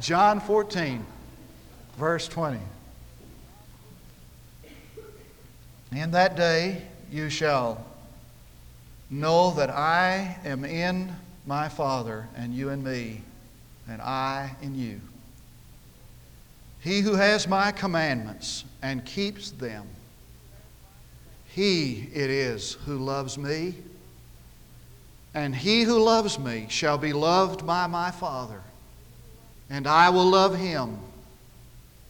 John 14, verse 20. In that day you shall know that I am in my Father, and you in me, and I in you. He who has my commandments and keeps them, he it is who loves me. And he who loves me shall be loved by my Father. And I will love him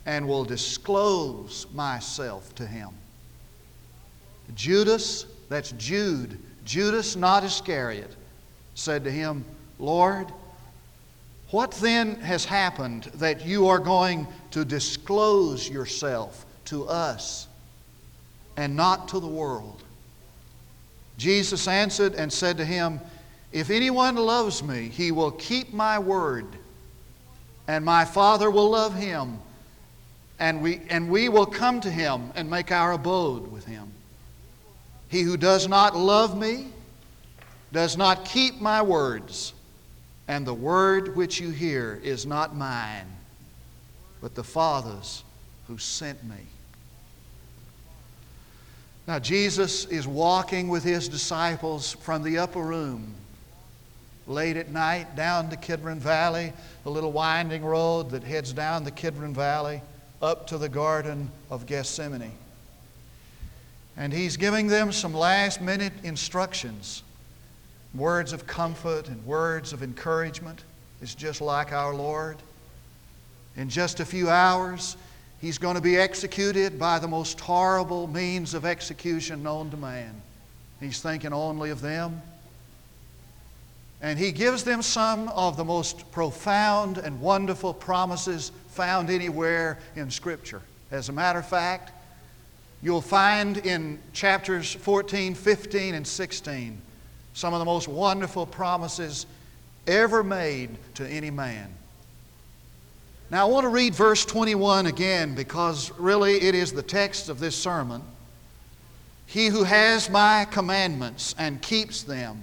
and will disclose myself to him. Judas, that's Jude, Judas, not Iscariot, said to him, Lord, what then has happened that you are going to disclose yourself to us and not to the world? Jesus answered and said to him, If anyone loves me, he will keep my word, and my Father will love him, and we, and we will come to him and make our abode with him. He who does not love me does not keep my words, and the word which you hear is not mine, but the Father's who sent me. Now, Jesus is walking with his disciples from the upper room late at night down the Kidron Valley, the little winding road that heads down the Kidron Valley up to the Garden of Gethsemane. And he's giving them some last minute instructions, words of comfort and words of encouragement. It's just like our Lord. In just a few hours, he's going to be executed by the most horrible means of execution known to man. He's thinking only of them. And he gives them some of the most profound and wonderful promises found anywhere in Scripture. As a matter of fact, You'll find in chapters 14, 15, and 16 some of the most wonderful promises ever made to any man. Now, I want to read verse 21 again because really it is the text of this sermon. He who has my commandments and keeps them,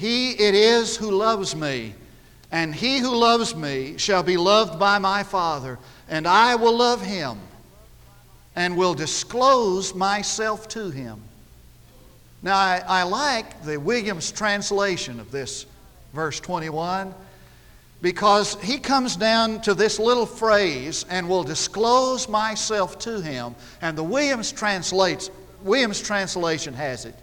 he it is who loves me. And he who loves me shall be loved by my Father, and I will love him and will disclose myself to him. Now, I, I, like the Williams translation of this verse 21 because he comes down to this little phrase and will disclose myself to him. And the Williams translates, Williams translation has it,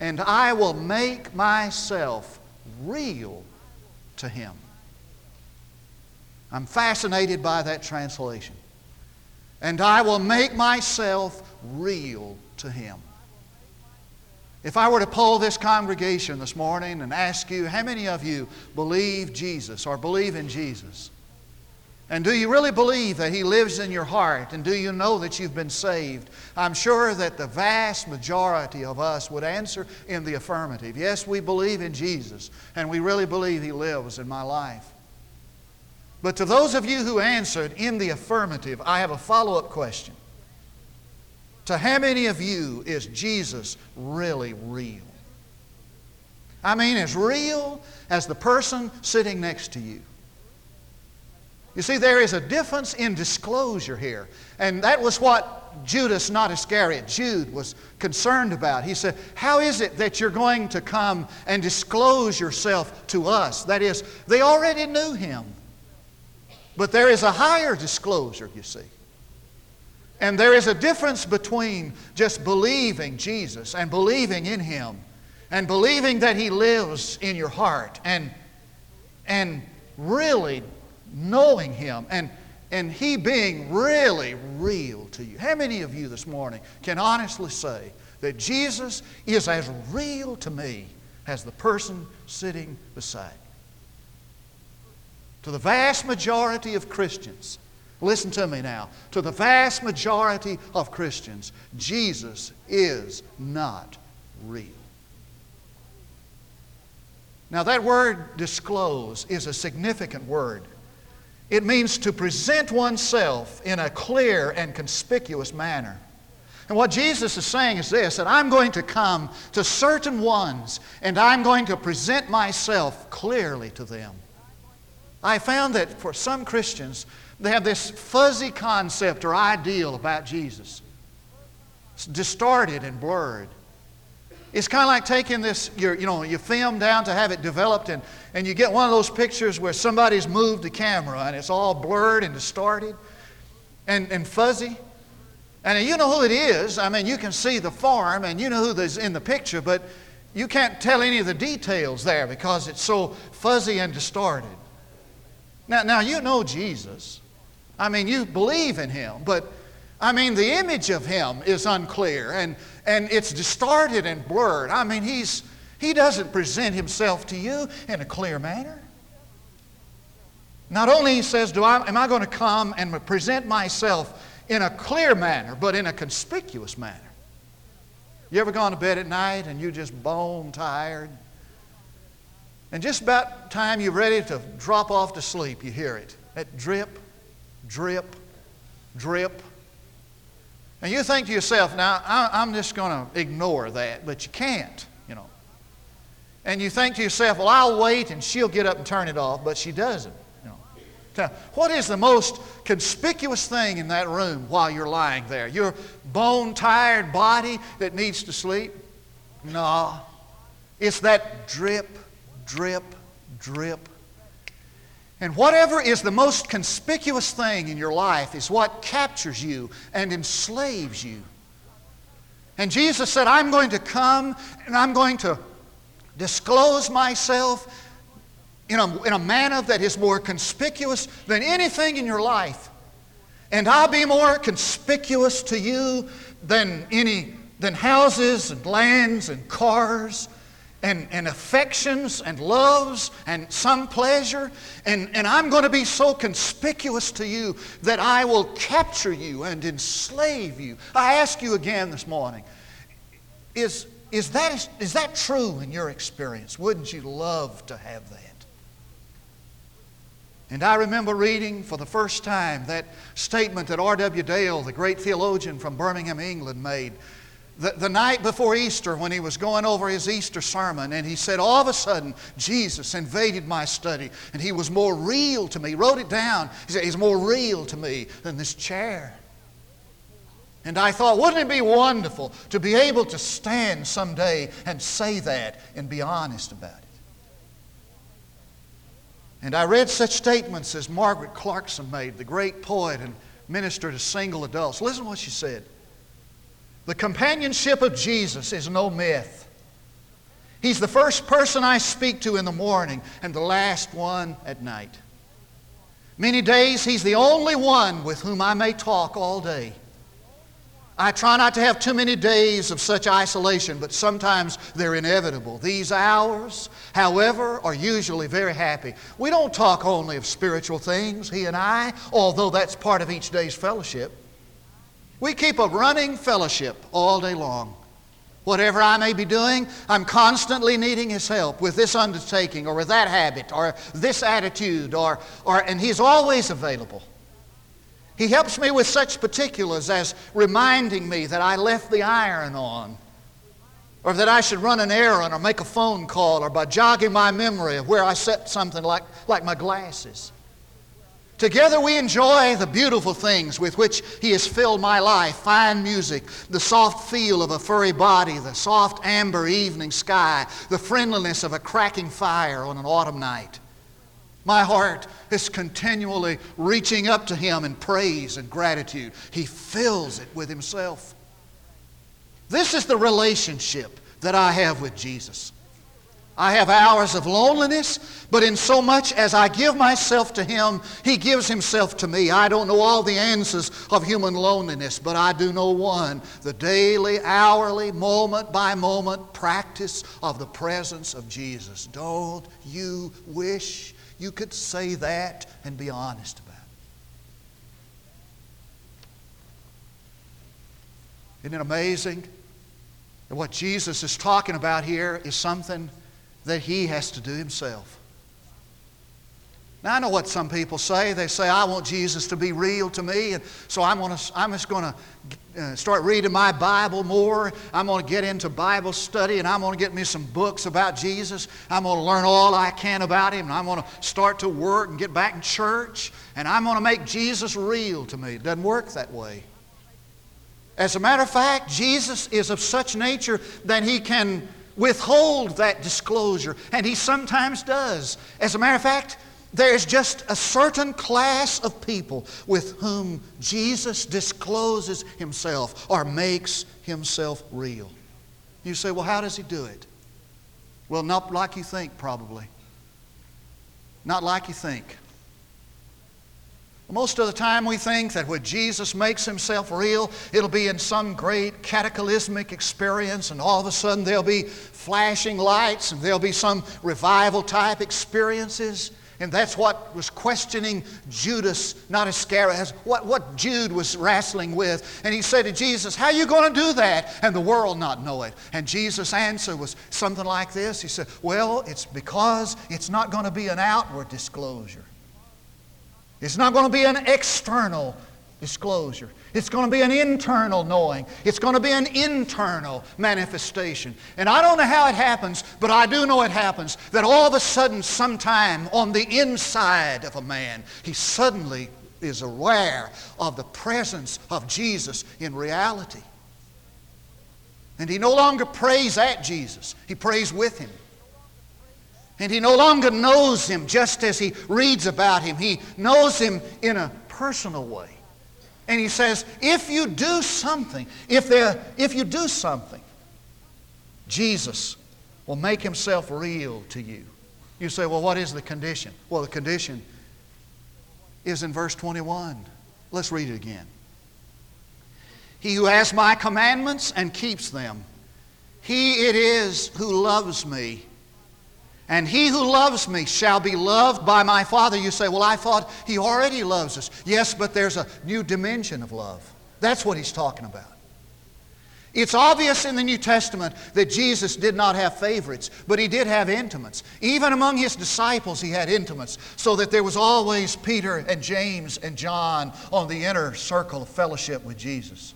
and I will make myself real to him. I'm fascinated by that translation and I will make myself real to him. If I were to poll this congregation this morning and ask you, how many of you believe Jesus or believe in Jesus? And do you really believe that He lives in your heart? And do you know that you've been saved? I'm sure that the vast majority of us would answer in the affirmative. Yes, we believe in Jesus, and we really believe He lives in my life. But to those of you who answered in the affirmative, I have a follow up question. To how many of you is Jesus really real? I mean, as real as the person sitting next to you. You see, there is a difference in disclosure here. And that was what Judas, not Iscariot, Jude was concerned about. He said, How is it that you're going to come and disclose yourself to us? That is, they already knew him. But there is a higher disclosure, you see. And there is a difference between just believing Jesus and believing in Him and believing that He lives in your heart and, and really knowing Him and, and He being really real to you. How many of you this morning can honestly say that Jesus is as real to me as the person sitting beside to the vast majority of Christians, listen to me now, to the vast majority of Christians, Jesus is not real. Now, that word disclose is a significant word. It means to present oneself in a clear and conspicuous manner. And what Jesus is saying is this that I'm going to come to certain ones and I'm going to present myself clearly to them. I found that for some Christians, they have this fuzzy concept or ideal about Jesus. It's distorted and blurred. It's kind of like taking this, your, you know, your film down to have it developed, and, and you get one of those pictures where somebody's moved the camera and it's all blurred and distorted and, and fuzzy. And you know who it is. I mean, you can see the farm and you know who's in the picture, but you can't tell any of the details there because it's so fuzzy and distorted. Now, now you know Jesus. I mean, you believe in him, but I mean, the image of him is unclear and, and it's distorted and blurred. I mean, he's, he doesn't present himself to you in a clear manner. Not only he says, Do I, am I going to come and present myself in a clear manner, but in a conspicuous manner. You ever gone to bed at night and you're just bone tired? And just about time you're ready to drop off to sleep, you hear it. That drip, drip, drip. And you think to yourself, now I'm just going to ignore that, but you can't, you know. And you think to yourself, well, I'll wait and she'll get up and turn it off, but she doesn't. You know. What is the most conspicuous thing in that room while you're lying there? Your bone tired body that needs to sleep? No. It's that drip, drip, drip and whatever is the most conspicuous thing in your life is what captures you and enslaves you. And Jesus said, I'm going to come and I'm going to disclose myself in a, in a manner that is more conspicuous than anything in your life. And I'll be more conspicuous to you than any than houses and lands and cars and, and affections and loves and some pleasure. And, and I'm going to be so conspicuous to you that I will capture you and enslave you. I ask you again this morning is, is, that, is that true in your experience? Wouldn't you love to have that? And I remember reading for the first time that statement that R.W. Dale, the great theologian from Birmingham, England, made the, the night before Easter when he was going over his Easter sermon, and he said, All of a sudden, Jesus invaded my study, and he was more real to me. He wrote it down. He said, He's more real to me than this chair. And I thought, wouldn't it be wonderful to be able to stand someday and say that and be honest about it? And I read such statements as Margaret Clarkson made, the great poet and minister to single adults. Listen to what she said. The companionship of Jesus is no myth. He's the first person I speak to in the morning and the last one at night. Many days, He's the only one with whom I may talk all day. I try not to have too many days of such isolation, but sometimes they're inevitable. These hours, however, are usually very happy. We don't talk only of spiritual things, He and I, although that's part of each day's fellowship. We keep a running fellowship all day long. Whatever I may be doing, I'm constantly needing His help with this undertaking or with that habit or this attitude, or, or, and He's always available. He helps me with such particulars as reminding me that I left the iron on, or that I should run an errand or make a phone call, or by jogging my memory of where I set something like, like my glasses. Together we enjoy the beautiful things with which He has filled my life fine music, the soft feel of a furry body, the soft amber evening sky, the friendliness of a cracking fire on an autumn night. My heart is continually reaching up to Him in praise and gratitude. He fills it with Himself. This is the relationship that I have with Jesus. I have hours of loneliness, but in so much as I give myself to Him, He gives Himself to me. I don't know all the answers of human loneliness, but I do know one the daily, hourly, moment by moment practice of the presence of Jesus. Don't you wish you could say that and be honest about it? Isn't it amazing that what Jesus is talking about here is something that he has to do himself. Now, I know what some people say. They say, I want Jesus to be real to me, and so I'm, gonna, I'm just going to uh, start reading my Bible more. I'm going to get into Bible study, and I'm going to get me some books about Jesus. I'm going to learn all I can about Him, and I'm going to start to work and get back in church, and I'm going to make Jesus real to me. It doesn't work that way. As a matter of fact, Jesus is of such nature that He can withhold that disclosure, and He sometimes does. As a matter of fact, there's just a certain class of people with whom Jesus discloses himself or makes himself real. You say, well, how does he do it? Well, not like you think, probably. Not like you think. Most of the time, we think that when Jesus makes himself real, it'll be in some great cataclysmic experience, and all of a sudden there'll be flashing lights and there'll be some revival type experiences. And that's what was questioning Judas, not Iscariot, what, what Jude was wrestling with. And he said to Jesus, How are you going to do that? And the world not know it. And Jesus' answer was something like this. He said, Well, it's because it's not going to be an outward disclosure. It's not going to be an external disclosure. It's going to be an internal knowing. It's going to be an internal manifestation. And I don't know how it happens, but I do know it happens that all of a sudden, sometime on the inside of a man, he suddenly is aware of the presence of Jesus in reality. And he no longer prays at Jesus, he prays with him. And he no longer knows him just as he reads about him, he knows him in a personal way. And he says, if you do something, if, there, if you do something, Jesus will make himself real to you. You say, well, what is the condition? Well, the condition is in verse 21. Let's read it again. He who has my commandments and keeps them, he it is who loves me. And he who loves me shall be loved by my Father. You say, Well, I thought he already loves us. Yes, but there's a new dimension of love. That's what he's talking about. It's obvious in the New Testament that Jesus did not have favorites, but he did have intimates. Even among his disciples, he had intimates, so that there was always Peter and James and John on the inner circle of fellowship with Jesus.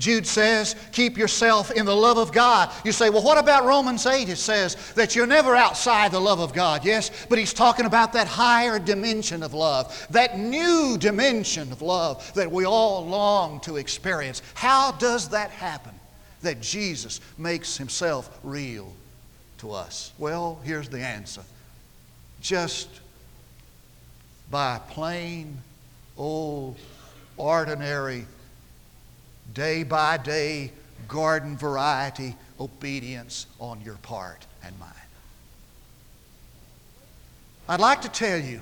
Jude says, keep yourself in the love of God. You say, well, what about Romans 8? It says that you're never outside the love of God, yes? But he's talking about that higher dimension of love, that new dimension of love that we all long to experience. How does that happen? That Jesus makes himself real to us? Well, here's the answer just by plain, old, ordinary day by day, garden variety obedience on your part and mine. I'd like to tell you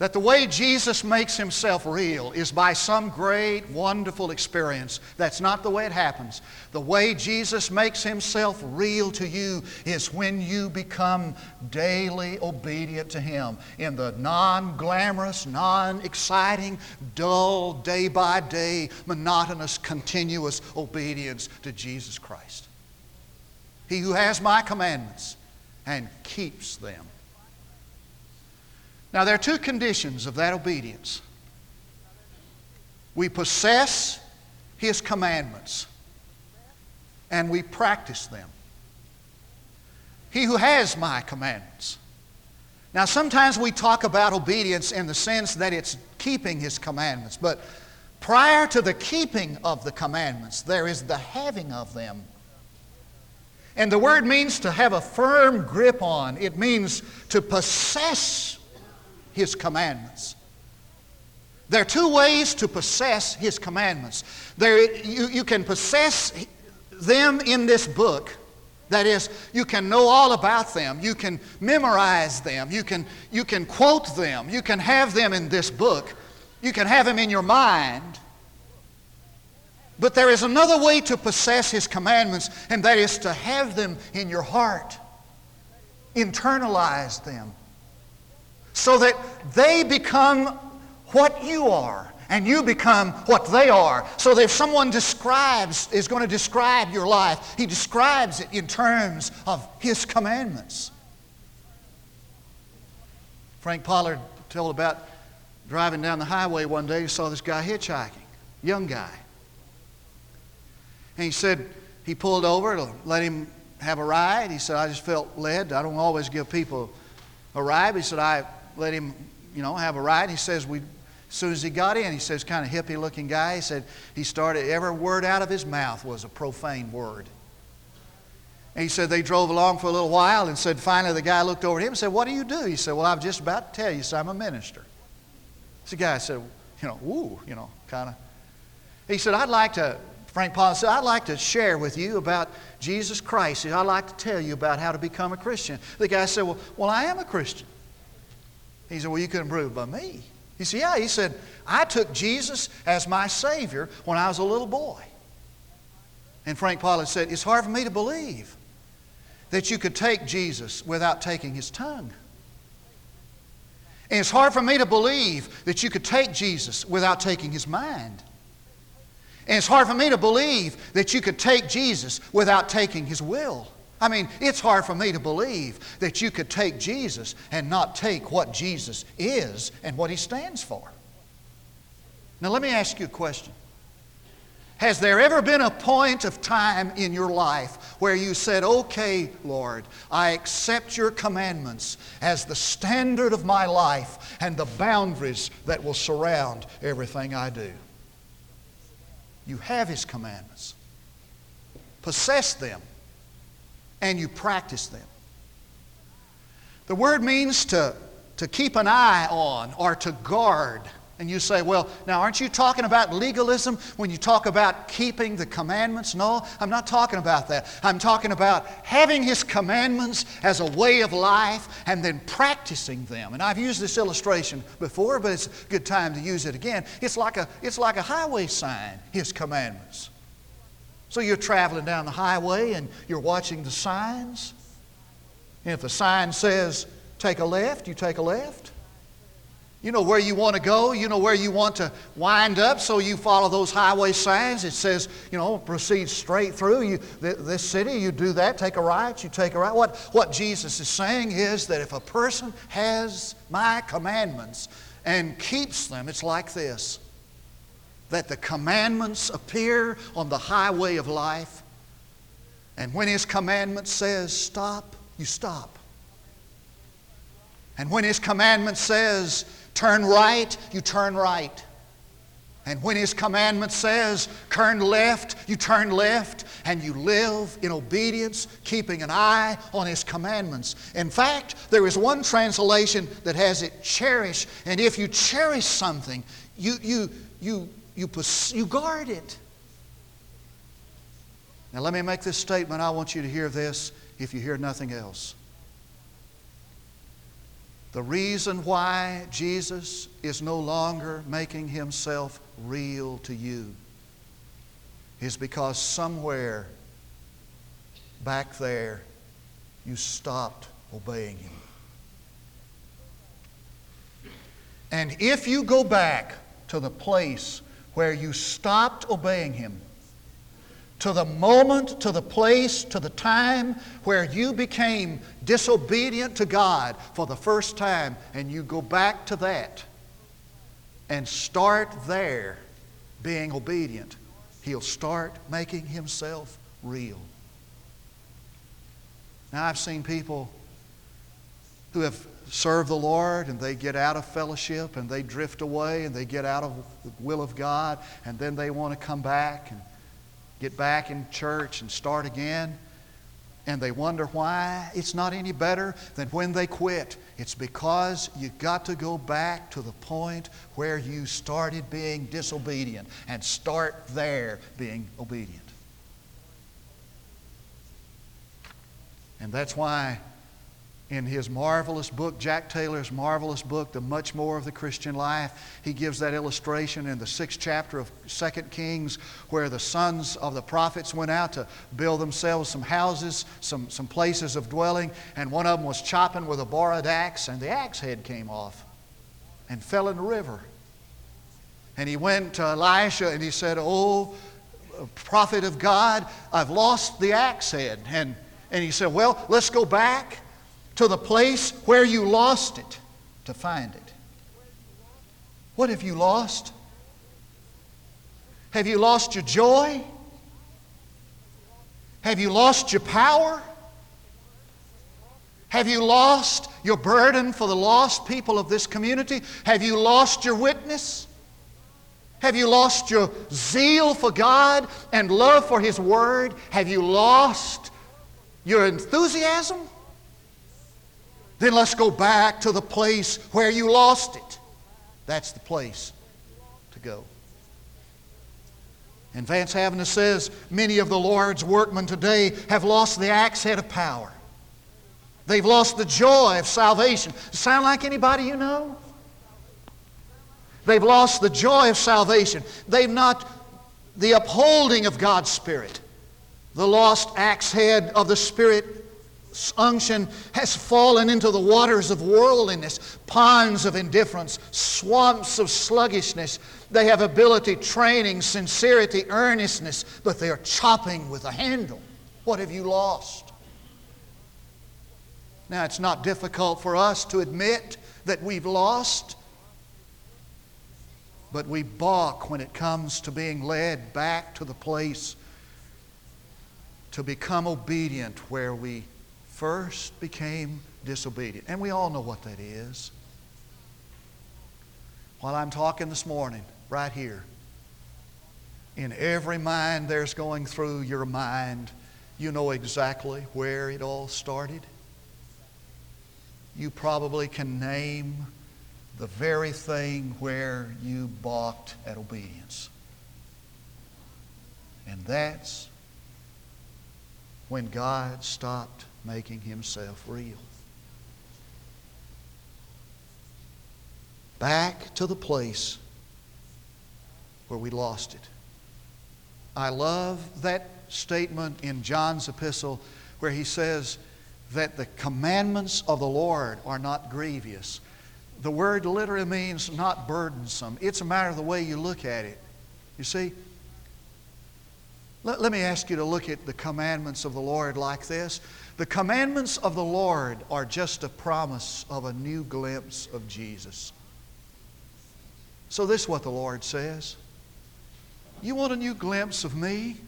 that the way Jesus makes himself real is by some great, wonderful experience. That's not the way it happens. The way Jesus makes himself real to you is when you become daily obedient to him in the non glamorous, non exciting, dull, day by day, monotonous, continuous obedience to Jesus Christ. He who has my commandments and keeps them now, there are two conditions of that obedience. We possess His commandments and we practice them. He who has my commandments. Now, sometimes we talk about obedience in the sense that it's keeping His commandments, but prior to the keeping of the commandments, there is the having of them. And the word means to have a firm grip on, it means to possess his commandments. There are two ways to possess His commandments. There, you, you can possess them in this book. That is, you can know all about them. You can memorize them. You can, you can quote them. You can have them in this book. You can have them in your mind. But there is another way to possess His commandments, and that is to have them in your heart. Internalize them so that they become what you are and you become what they are. So that if someone describes, is going to describe your life, he describes it in terms of his commandments. Frank Pollard told about driving down the highway one day, he saw this guy hitchhiking, young guy. And he said he pulled over to let him have a ride. He said, I just felt led. I don't always give people a ride. He said, I let him, you know, have a ride. He says, we, as soon as he got in, he says, kind of hippie looking guy. He said, he started, every word out of his mouth was a profane word. And he said they drove along for a little while and said finally the guy looked over at him and said, What do you do? He said, Well, I'm just about to tell you, so I'm a minister. So the guy said, You know, ooh, you know, kind of. He said, I'd like to, Frank Pollard said, I'd like to share with you about Jesus Christ. Said, I'd like to tell you about how to become a Christian. The guy said, Well, well I am a Christian. He said, Well, you couldn't prove it by me. He said, Yeah. He said, I took Jesus as my Savior when I was a little boy. And Frank Pollard said, It's hard for me to believe that you could take Jesus without taking his tongue. And it's hard for me to believe that you could take Jesus without taking his mind. And it's hard for me to believe that you could take Jesus without taking his will. I mean, it's hard for me to believe that you could take Jesus and not take what Jesus is and what he stands for. Now, let me ask you a question. Has there ever been a point of time in your life where you said, Okay, Lord, I accept your commandments as the standard of my life and the boundaries that will surround everything I do? You have His commandments, possess them, and you practice them. The word means to, to keep an eye on or to guard and you say, well, now aren't you talking about legalism when you talk about keeping the commandments? No, I'm not talking about that. I'm talking about having His commandments as a way of life and then practicing them. And I've used this illustration before, but it's a good time to use it again. It's like a, it's like a highway sign, His commandments. So you're traveling down the highway and you're watching the signs. And if the sign says take a left, you take a left. You know where you want to go. You know where you want to wind up. So you follow those highway signs. It says, you know, proceed straight through. You, this city, you do that. Take a right. You take a right. What, what Jesus is saying is that if a person has my commandments and keeps them, it's like this that the commandments appear on the highway of life. And when His commandment says stop, you stop. And when His commandment says turn right, you turn right. And when His commandment says turn left, you turn left and you live in obedience, keeping an eye on His commandments. In fact, there is one translation that has it cherish, and if you cherish something, you, you, you, you, you guard it. Now, let me make this statement. I want you to hear this if you hear nothing else. The reason why Jesus is no longer making himself real to you is because somewhere back there you stopped obeying him. And if you go back to the place where you stopped obeying him, to the moment, to the place, to the time where you became disobedient to God for the first time, and you go back to that and start there being obedient, He'll start making Himself real. Now, I've seen people who have served the Lord and they get out of fellowship and they drift away and they get out of the will of God and then they want to come back and get back in church and start again. And they wonder why it's not any better than when they quit. It's because you got to go back to the point where you started being disobedient and start there being obedient. And that's why in his marvelous book, Jack Taylor's marvelous book, The Much More of the Christian Life, he gives that illustration in the sixth chapter of Second Kings where the sons of the prophets went out to build themselves some houses, some, some places of dwelling, and one of them was chopping with a borrowed axe, and the axe head came off and fell in the river. And he went to Elisha and he said, Oh, prophet of God, I've lost the axe head. And, and he said, Well, let's go back to the place where you lost it, to find it. What have you lost? Have you lost your joy? Have you lost your power? Have you lost your burden for the lost people of this community? Have you lost your witness? Have you lost your zeal for God and love for His Word? Have you lost your enthusiasm? Then let's go back to the place where you lost it. That's the place to go. And Vance Havner says many of the Lord's workmen today have lost the axe head of power. They've lost the joy of salvation. Sound like anybody you know? They've lost the joy of salvation. They've not the upholding of God's Spirit. The lost axe head of the Spirit unction has fallen into the waters of worldliness, ponds of indifference, swamps of sluggishness. They have ability, training, sincerity, earnestness, but they are chopping with a handle. What have you lost? Now, it's not difficult for us to admit that we've lost, but we balk when it comes to being led back to the place to become obedient where we first became disobedient. And we all know what that is. While I'm talking this morning, right here, in every mind there's going through your mind, you know exactly where it all started. You probably can name the very thing where you balked at obedience. And that's when God stopped making himself real. Back to the place where we lost it. I love that statement in John's epistle where he says that the commandments of the Lord are not grievous. The word literally means not burdensome. It's a matter of the way you look at it. You see, let, let me ask you to look at the commandments of the Lord like this. The commandments of the Lord are just a promise of a new glimpse of Jesus. So, this is what the Lord says You want a new glimpse of me?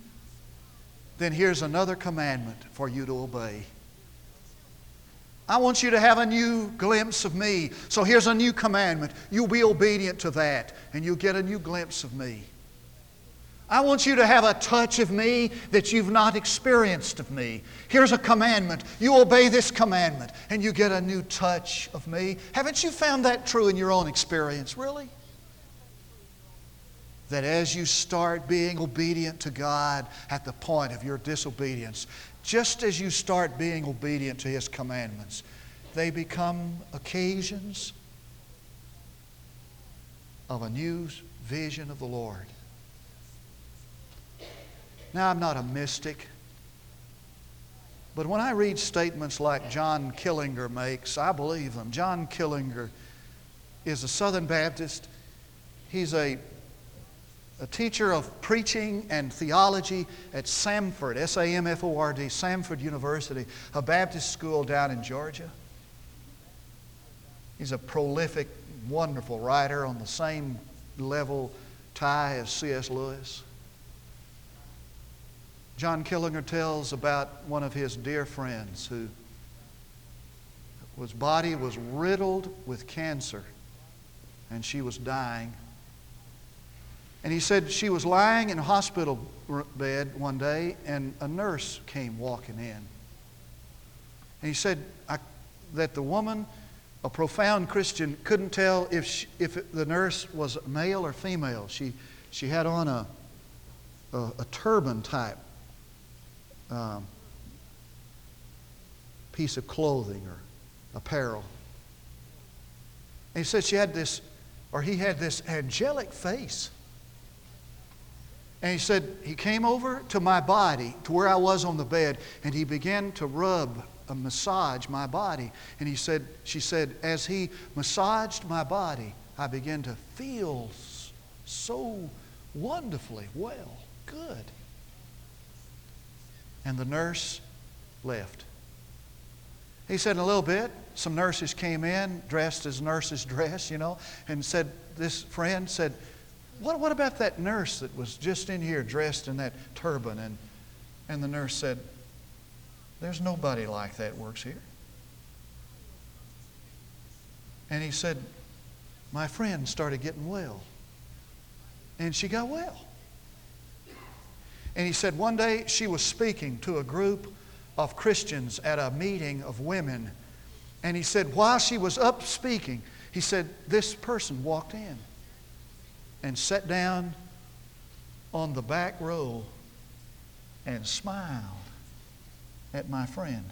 Then here's another commandment for you to obey. I want you to have a new glimpse of me. So here's a new commandment. You'll be obedient to that, and you'll get a new glimpse of me. I want you to have a touch of me that you've not experienced of me. Here's a commandment. You obey this commandment, and you get a new touch of me. Haven't you found that true in your own experience, really? That as you start being obedient to God at the point of your disobedience, just as you start being obedient to His commandments, they become occasions of a new vision of the Lord. Now, I'm not a mystic, but when I read statements like John Killinger makes, I believe them. John Killinger is a Southern Baptist. He's a, a teacher of preaching and theology at Samford, S A M F O R D, Samford University, a Baptist school down in Georgia. He's a prolific, wonderful writer on the same level tie as C.S. Lewis. John Killinger tells about one of his dear friends who whose body was riddled with cancer and she was dying. And he said she was lying in a hospital bed one day and a nurse came walking in. And he said that the woman, a profound Christian, couldn't tell if, she, if the nurse was male or female. She, she had on a, a, a turban type um, piece of clothing or apparel. And he said she had this, or he had this angelic face. And he said, he came over to my body, to where I was on the bed, and he began to rub and massage my body. And he said, she said, as he massaged my body, I began to feel so wonderfully well, good. And the nurse left. He said, In a little bit, some nurses came in dressed as nurses dress, you know, and said, This friend said, what, what about that nurse that was just in here dressed in that turban? And, and the nurse said, There's nobody like that works here. And he said, My friend started getting well. And she got well. And he said, One day she was speaking to a group of Christians at a meeting of women. And he said, While she was up speaking, he said, This person walked in and sat down on the back row and smiled at my friend.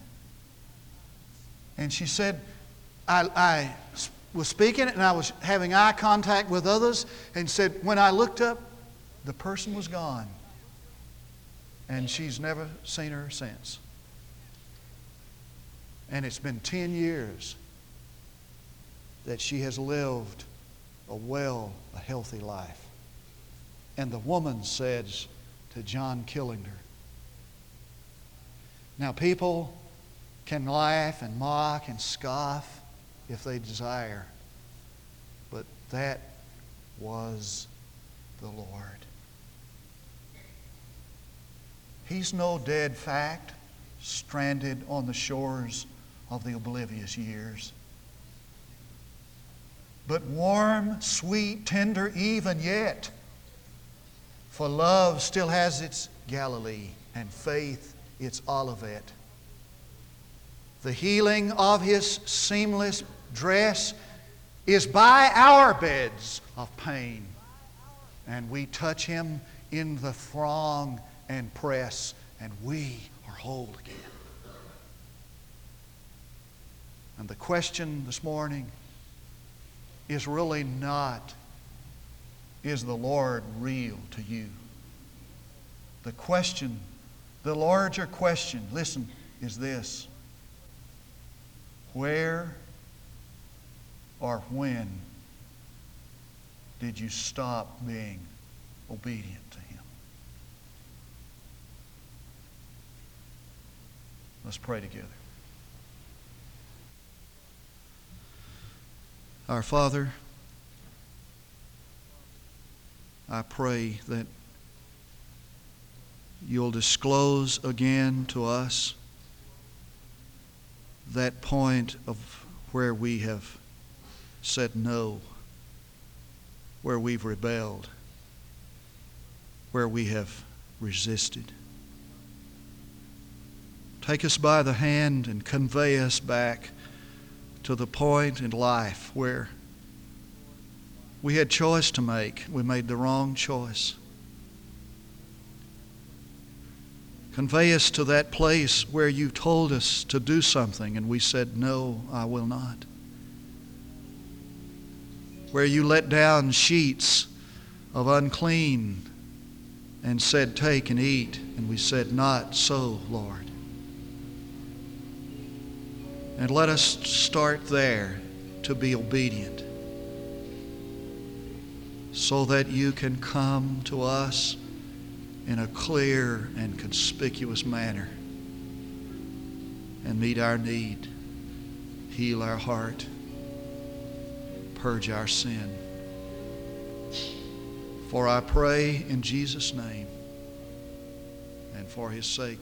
And she said, I, I was speaking and I was having eye contact with others and said, when I looked up, the person was gone. And she's never seen her since. And it's been 10 years that she has lived a well, a healthy life. And the woman says to John Killinger, Now, people can laugh and mock and scoff if they desire, but that was the Lord. He's no dead fact stranded on the shores of the oblivious years but warm, sweet, tender even yet. For love still has its Galilee and faith its Olivet. The healing of his seamless dress is by our beds of pain, and we touch him in the throng and press, and we are whole again. And the question this morning is really not is the Lord real to you? The question, the larger question, listen, is this Where or when did you stop being obedient to Him? Let's pray together. Our Father, I pray that you'll disclose again to us that point of where we have said no, where we've rebelled, where we have resisted. Take us by the hand and convey us back to the point in life where we had choice to make. We made the wrong choice. Convey us to that place where you told us to do something and we said, No, I will not. Where you let down sheets of unclean and said, Take and eat. And we said, Not so, Lord. And let us start there to be obedient so that you can come to us in a clear and conspicuous manner and meet our need, heal our heart, purge our sin. For I pray in Jesus' name and for his sake.